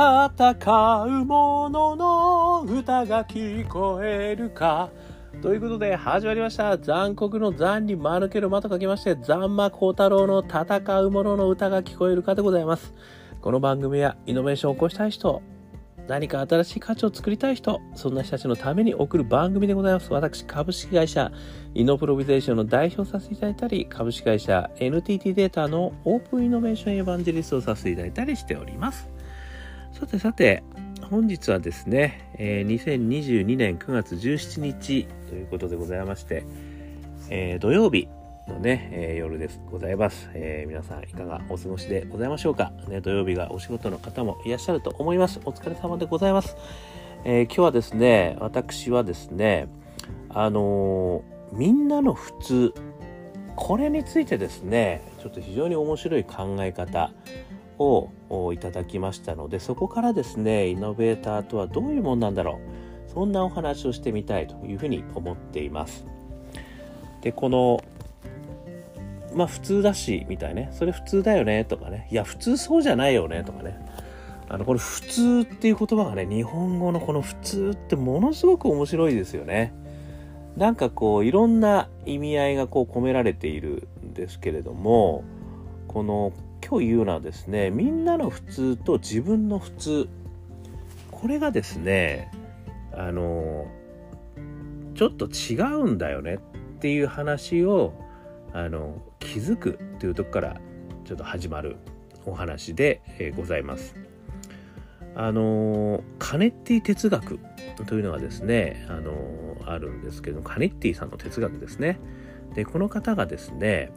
戦う者のの歌が聞こえるかということで始まりました残酷の残に間抜ける間と書きまして残魔高太郎の戦う者の歌が聞こえるかでございますこの番組はイノベーションを起こしたい人何か新しい価値を作りたい人、そんな人たちのために送る番組でございます。私、株式会社イノプロビゼーションの代表させていただいたり、株式会社 NTT データのオープンイノベーションエヴァンジェリストをさせていただいたりしております。さてさて、本日はですね、えー、2022年9月17日ということでございまして、え、土曜日のね、え、夜ですございます、え、皆さんいかがお過ごしでございましょうか、ね、土曜日がお仕事の方もいらっしゃると思います。お疲れ様でございます。え、今日はですね、私はですね、あのみんなの普通、これについてですね、ちょっと非常に面白い考え方をいただきましたので、そこからですね、イノベーターとはどういうもんなんだろう。そんなお話をしてみたいというふうに思っています。で、このまあ普通だし、みたいね。それ普通だよね、とかね。いや、普通そうじゃないよね、とかね。あの、これ普通っていう言葉がね、日本語のこの普通ってものすごく面白いですよね。なんかこう、いろんな意味合いがこう込められているんですけれども、この今日言うのはですね、みんなの普通と自分の普通。これがですね、あの、ちょっと違うんだよねっていう話をあの気づくというとこからちょっと始まるお話で、えございます。あのカネッティ哲学というのがですねあのあるんですけどカネッティさんの哲学ですね。でこの方がですね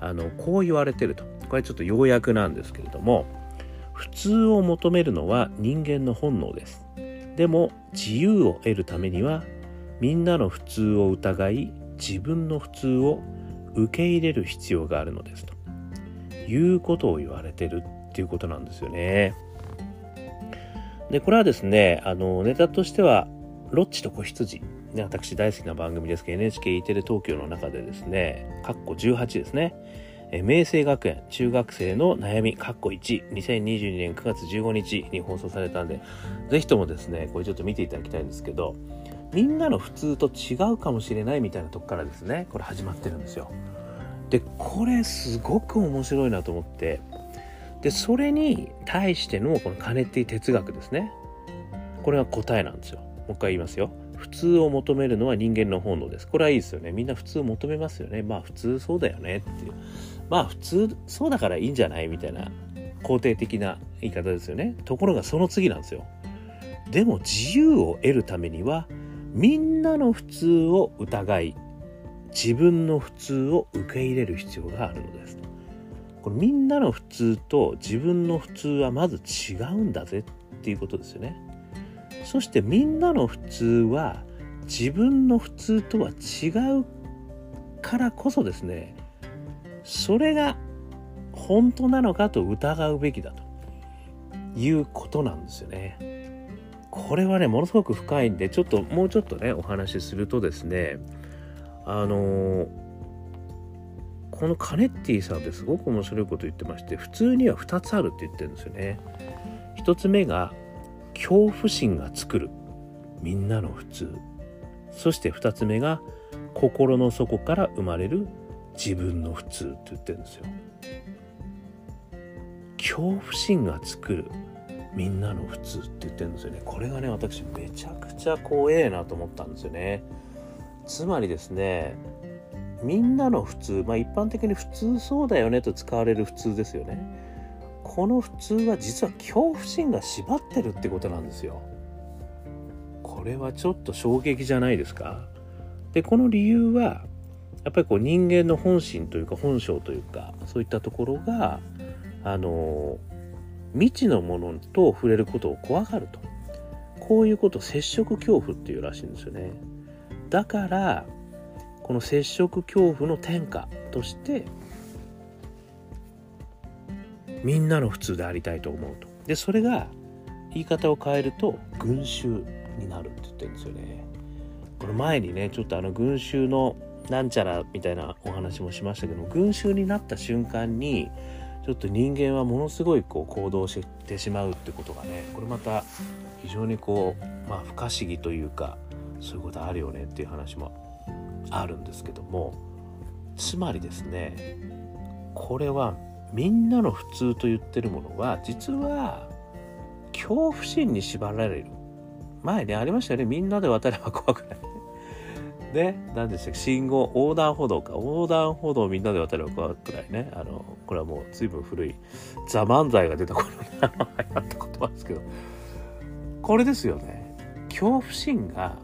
あのこう言われてるとこれちょっと要約なんですけれども普通を求めるのは人間の本能です。でも自由を得るためにはみんなの普通を疑い自分の普通を受け入れる必要があるのですということを言われてるっていうことなんですよね。でこれはですねあのネタとしては「ロッチと子羊」ね、私大好きな番組ですけど NHK テレ東京の中でですね括弧18ですね明星学園中学生の悩み括弧1 2022年9月15日に放送されたんでぜひともですねこれちょっと見ていただきたいんですけどみんなの普通と違うかもしれないみたいなとこからですねこれ始まってるんですよ。でこれすごく面白いなと思ってでそれに対してのこの金っていう哲学ですねこれは答えなんですよ。もう一回言いますよ。普通を求めるのは人間の本能です。これはいいですよね。みんな普通を求めますよね。まあ普通そうだよねっていう。まあ普通そうだからいいんじゃないみたいな肯定的な言い方ですよね。ところがその次なんですよ。でも自由を得るためにはみんなの普通を疑い自分の普通を受け入れる必要があるのですこれみんなの普通と自分の普通はまず違うんだぜっていうことですよねそしてみんなの普通は自分の普通とは違うからこそですねそれが本当なのかと疑うべきだということなんですよね。これはねものすごく深いんでちょっともうちょっとねお話しするとですねあのこのカネッティさんってすごく面白いこと言ってまして普通には2つあるって言ってるんですよね。1つ目が恐怖心が作るみんなの普通そして2つ目が心の底から生まれる自分の普通って言ってるんですよ。恐怖心が作るみんなの普通って言ってるんですよね。これがね、私めちゃくちゃ怖えなと思ったんですよね。つまりですね、みんなの普通、まあ一般的に普通そうだよねと使われる普通ですよね。この普通は実は恐怖心が縛ってるってことなんですよ。これはちょっと衝撃じゃないですか。で、この理由は、やっぱりこう人間の本心というか本性というか、そういったところが、あの未知のものと触れることを怖がると。こういうこと接触恐怖っていうらしいんですよね。だからこの接触恐怖の転化としてみんなの普通でありたいと思うと。でそれが言い方を変えると群衆になるって言ってるんですよね。この前にねちょっとあの群衆のなんちゃらみたいなお話もしましたけど群衆になった瞬間にちょっと人間はものすごいこう行動してしまうってことがねこれまた非常にこうまあ不可思議というかそういうことあるよねっていう話もあるんですけどもつまりですねこれはみんなの普通と言ってるものは実は恐怖心に縛られる。前ねありましたよね。みんなで渡れば怖くない。で何でしたっけ？信号横断歩道か。横断歩道をみんなで渡れば怖くないね。あのこれはもう随分古い「ザ・漫才」が出た頃に流行った言葉ですけど。これですよね。恐怖心が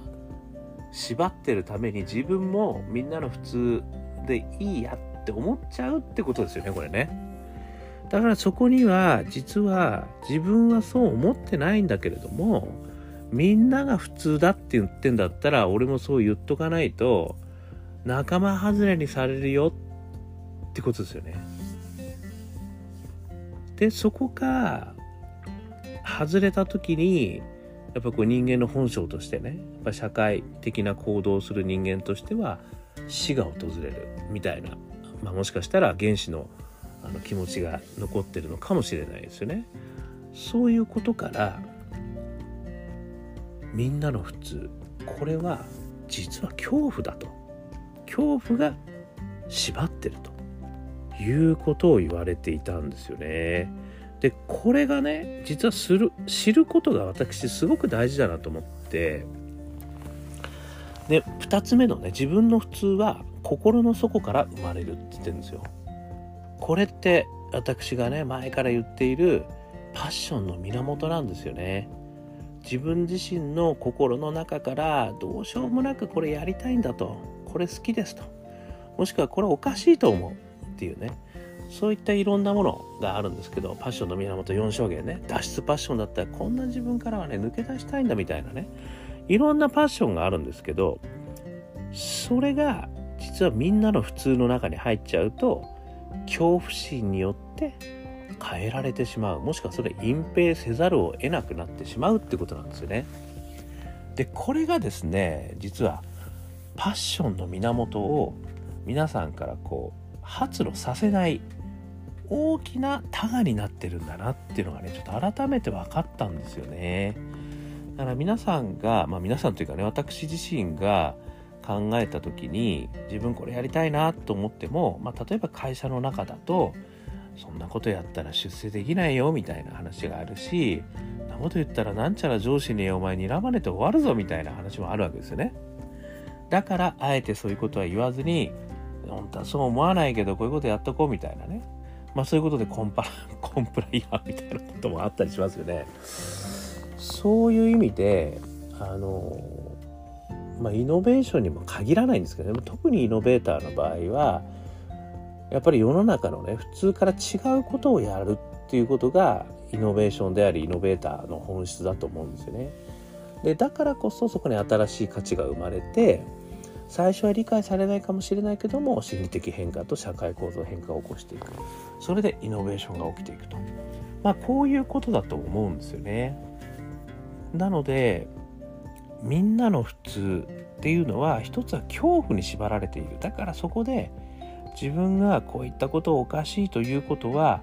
縛ってるために自分もみんなの普通でいいやって思っちゃうってことですよねこれね。だからそこには実は自分はそう思ってないんだけれどもみんなが普通だって言ってんだったら俺もそう言っとかないと仲間外れにされるよってことですよね。でそこが外れた時にやっぱこう人間の本性としてねやっぱ社会的な行動をする人間としては死が訪れるみたいな、まあ、もしかしたら原始のあの気持ちが残ってるのかもしれないですよね。そういうことからみんなの普通これは実は恐怖だと恐怖が縛ってるということを言われていたんですよね。でこれがね実はする知ることが私すごく大事だなと思ってで2つ目のね自分の普通は心の底から生まれるって言ってるんですよ。これって私がね前から言っているパッションの源なんですよね。自分自身の心の中からどうしようもなくこれやりたいんだと。これ好きですと。もしくはこれおかしいと思うっていうね。そういったいろんなものがあるんですけどパッションの源4証言ね。脱出パッションだったらこんな自分からはね抜け出したいんだみたいなね。いろんなパッションがあるんですけどそれが実はみんなの普通の中に入っちゃうと恐怖心によって変えられてしまうもしくはそれ隠蔽せざるを得なくなってしまうってことなんですよね。でこれがですね実はパッションの源を皆さんからこう発露させない大きなタガになってるんだなっていうのがねちょっと改めて分かったんですよね。だから皆さんがまあ皆さんというかね私自身が考えた時に自分これやりたいなと思っても、まあ、例えば会社の中だとそんなことやったら出世できないよみたいな話があるしなこと言ったらなんちゃら上司にお前に睨まれて終わるぞみたいな話もあるわけですよね。だからあえてそういうことは言わずに本当はそう思わないけどこういうことやっとこうみたいなね。まあそういうことでコンパ コンプライアンみたいなこともあったりしますよね。そういう意味であのまあイノベーションにも限らないんですけどね。特にイノベーターの場合はやっぱり世の中のね普通から違うことをやるっていうことがイノベーションでありイノベーターの本質だと思うんですよね。でだからこそそこに新しい価値が生まれて最初は理解されないかもしれないけども心理的変化と社会構造変化を起こしていくそれでイノベーションが起きていくとまあこういうことだと思うんですよね。なのでみんなの普通っていうのは一つは恐怖に縛られているだからそこで自分がこういったことをおかしいということは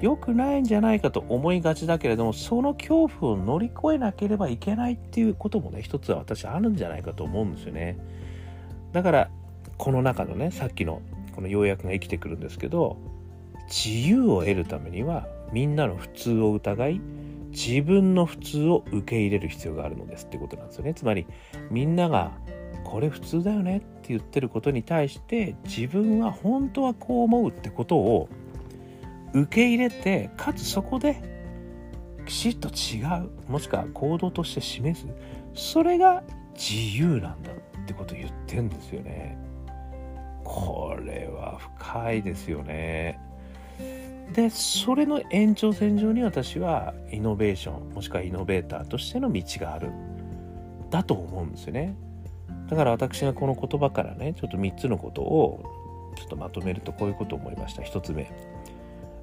良くないんじゃないかと思いがちだけれどもその恐怖を乗り越えなければいけないっていうこともね一つは私あるんじゃないかと思うんですよね。だからこの中のねさっきのこの要約が生きてくるんですけど自由を得るためにはみんなの普通を疑い自分の普通を受け入れる必要があるのですってことなんですよね。つまりみんながこれ普通だよねって言ってることに対して自分は本当はこう思うってことを受け入れてかつそこできちっと違うもしくは行動として示すそれが自由なんだってことを言ってんですよね。これは深いですよね。でそれの延長線上に私はイノベーションもしくはイノベーターとしての道があるだと思うんですよね。だから私がこの言葉からねちょっと3つのことをちょっとまとめるとこういうことを思いました。1つ目。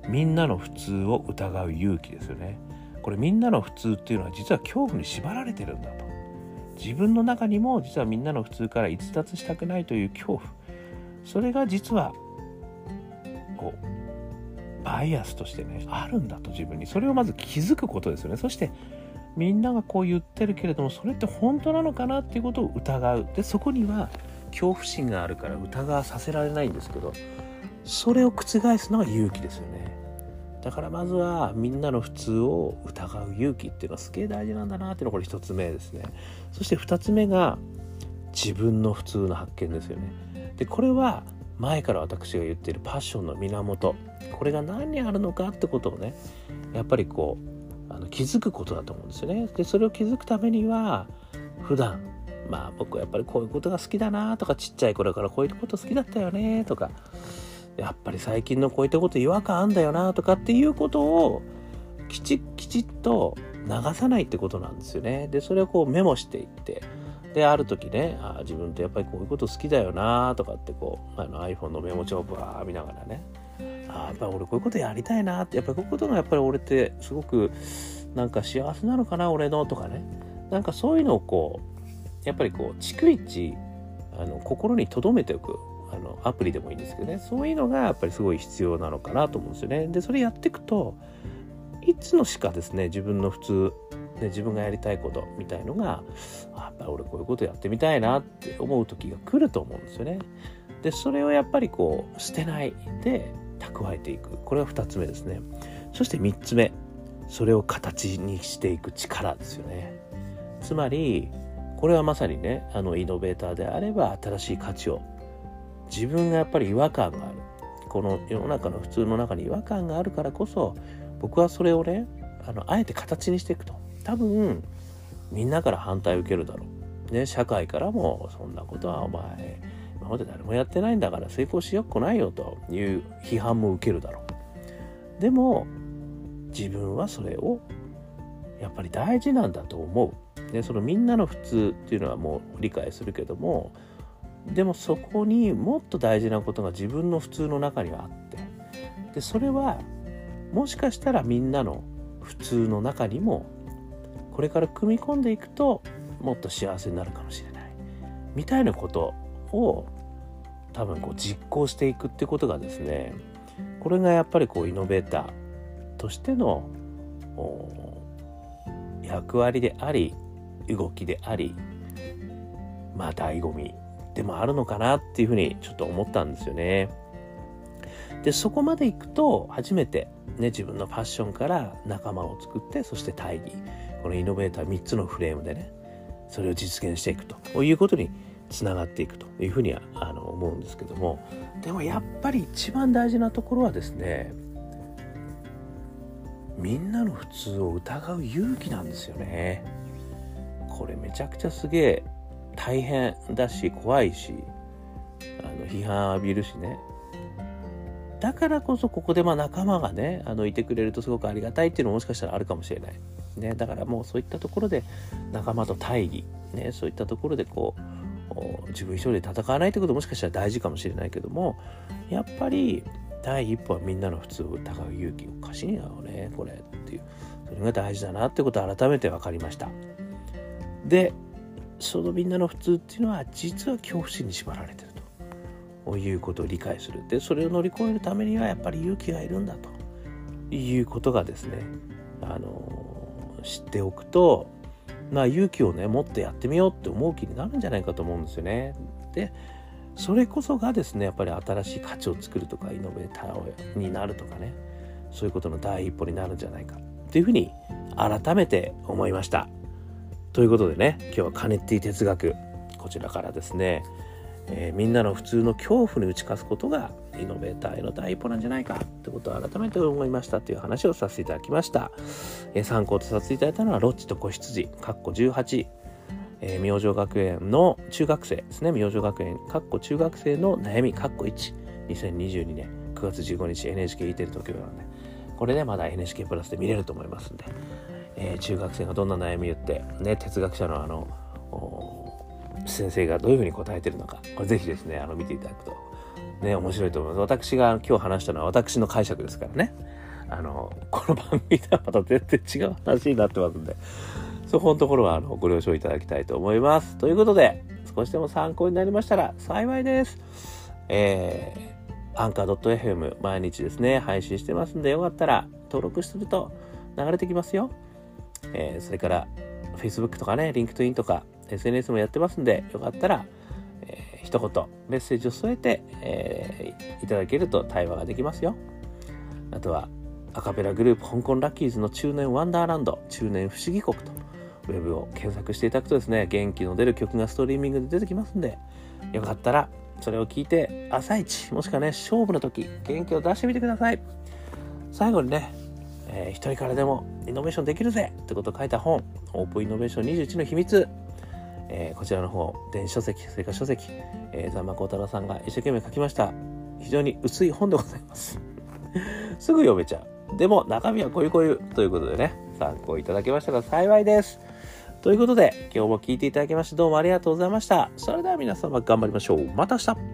みんなの普通を疑う勇気ですよね。これみんなの普通っていうのは実は恐怖に縛られてるんだと。自分の中にも実はみんなの普通から逸脱したくないという恐怖。それが実はこうバイアスとしてねあるんだと自分に。それをまず気づくことですよね。そしてみんながこう言ってるけれどもそれって本当なのかなっていうことを疑う。でそこには恐怖心があるから疑わさせられないんですけどそれを覆すのが勇気ですよね。だからまずはみんなの普通を疑う勇気っていうのはすげえ大事なんだなっていうのがこれ一つ目ですね。そして二つ目が自分の普通の発見ですよね。でこれは前から私が言っているパッションの源。これが何にあるのかってことをねやっぱりこうあの気づくことだと思うんですよねでそれを気づくためには普段まあ僕はやっぱりこういうことが好きだなとかちっちゃい頃からこういうこと好きだったよねとかやっぱり最近のこういったこと違和感あんだよなとかっていうことをきちきちっと流さないってことなんですよね。でそれをこうメモしていってである時ねあ自分ってやっぱりこういうこと好きだよなとかってこうあの iPhone のメモ帳をバー見ながらねあやっぱり俺こういうことやりたいなってやっぱりこういうことがやっぱり俺ってすごくなんか幸せなのかな俺のとかねなんかそういうのをこうやっぱりこう逐一あの心に留めておくあのアプリでもいいんですけどねそういうのがやっぱりすごい必要なのかなと思うんですよね。でそれやっていくといつのしかですね自分の普通ね、自分がやりたいことみたいのがやっぱり俺こういうことやってみたいなって思う時が来ると思うんですよね。でそれをやっぱりこう捨てないで蓄えていくこれが2つ目ですね。そして3つ目それを形にしていく力ですよね。つまりこれはまさにねあのイノベーターであれば新しい価値を自分がやっぱり違和感があるこの世の中の普通の中に違和感があるからこそ僕はそれをねあのあえて形にしていくと多分みんなから反対を受けるだろう。ね、社会からもそんなことはお前今まで誰もやってないんだから成功しよっこないよという批判も受けるだろう。でも自分はそれをやっぱり大事なんだと思う。でそのみんなの普通っていうのはもう理解するけどもでもそこにもっと大事なことが自分の普通の中にはあってでそれはもしかしたらみんなの普通の中にもこれから組み込んでいくともっと幸せになるかもしれないみたいなことを多分こう実行していくってことがですねこれがやっぱりこうイノベーターとしての役割であり動きでありまあ醍醐味でもあるのかなっていうふうにちょっと思ったんですよね。でそこまでいくと初めて、ね、自分のファッションから仲間を作ってそして大義このイノベーター3つのフレームでねそれを実現していくということにつながっていくというふうにはあの思うんですけども。でもやっぱり一番大事なところはですねみんなの普通を疑う勇気なんですよね。これめちゃくちゃすげえ大変だし怖いしあの批判浴びるしね。だからこそここでまあ仲間がねあのいてくれるとすごくありがたいっていうのももしかしたらあるかもしれない。ね、だからもうそういったところで仲間と大義、ね、そういったところでこう自分一人で戦わないということもしかしたら大事かもしれないけどもやっぱり第一歩はみんなの普通を疑う勇気おかしいなよねこれっていう。それが大事だなってことを改めて分かりました。でそのみんなの普通っていうのは実は恐怖心に縛られてると。いうことを理解する。でそれを乗り越えるためにはやっぱり勇気がいるんだということがですねあの知っておくとまあ勇気をね持ってやってみようって思う気になるんじゃないかと思うんですよね。でそれこそがですねやっぱり新しい価値を作るとかイノベーターになるとかねそういうことの第一歩になるんじゃないかっていうふうに改めて思いました。ということでね今日はカネッティ哲学こちらからですねえー、みんなの普通の恐怖に打ち勝つことがイノベーターへの第一歩なんじゃないかってことを改めて思いましたという話をさせていただきました、えー、参考とさせていただいたのはロッチと子羊かっこ18えー、明星学園の中学生ですね。明星学園かっこ中学生の悩みかっこ12022年9月15日 NHKE テレ東京なんで。これでまだ NHK プラスで見れると思いますんで、えー、中学生がどんな悩み言ってね哲学者のあの先生がどういうふうに答えてるのかこれぜひですねあの見ていただくとね面白いと思います。私が今日話したのは私の解釈ですからね。あのこの番組ではまた全然違う話になってますんで。そこのところはあのご了承いただきたいと思います。ということで少しでも参考になりましたら幸いです。えアンカー .fm 毎日ですね、配信してますんで、よかったら登録すると流れてきますよ。えー、それから Facebook とかね、LinkedIn とか SNS もやってますんで、よかったら、一言メッセージを添えて、えー、いただけると対話ができますよ。あとは、アカペラグループ香港ラッキーズの中年ワンダーランド、中年不思議国と、ウェブを検索していただくとですね、元気の出る曲がストリーミングで出てきますんで、よかったらそれを聞いて朝一もしくはね勝負の時元気を出してみてください最後にね、えー、一人からでもイノベーションできるぜってことを書いた本オープンイノベーション21の秘密えー、こちらの方、電子書籍、それから書籍、えー、ザンマコウタロさんが一生懸命書きました。非常に薄い本でございます。すぐ読めちゃう。でも中身はこういうこういうということでね、参考いただけましたら幸いです。ということで、今日も聴いていただきましてどうもありがとうございました。それでは皆様頑張りましょう。また明日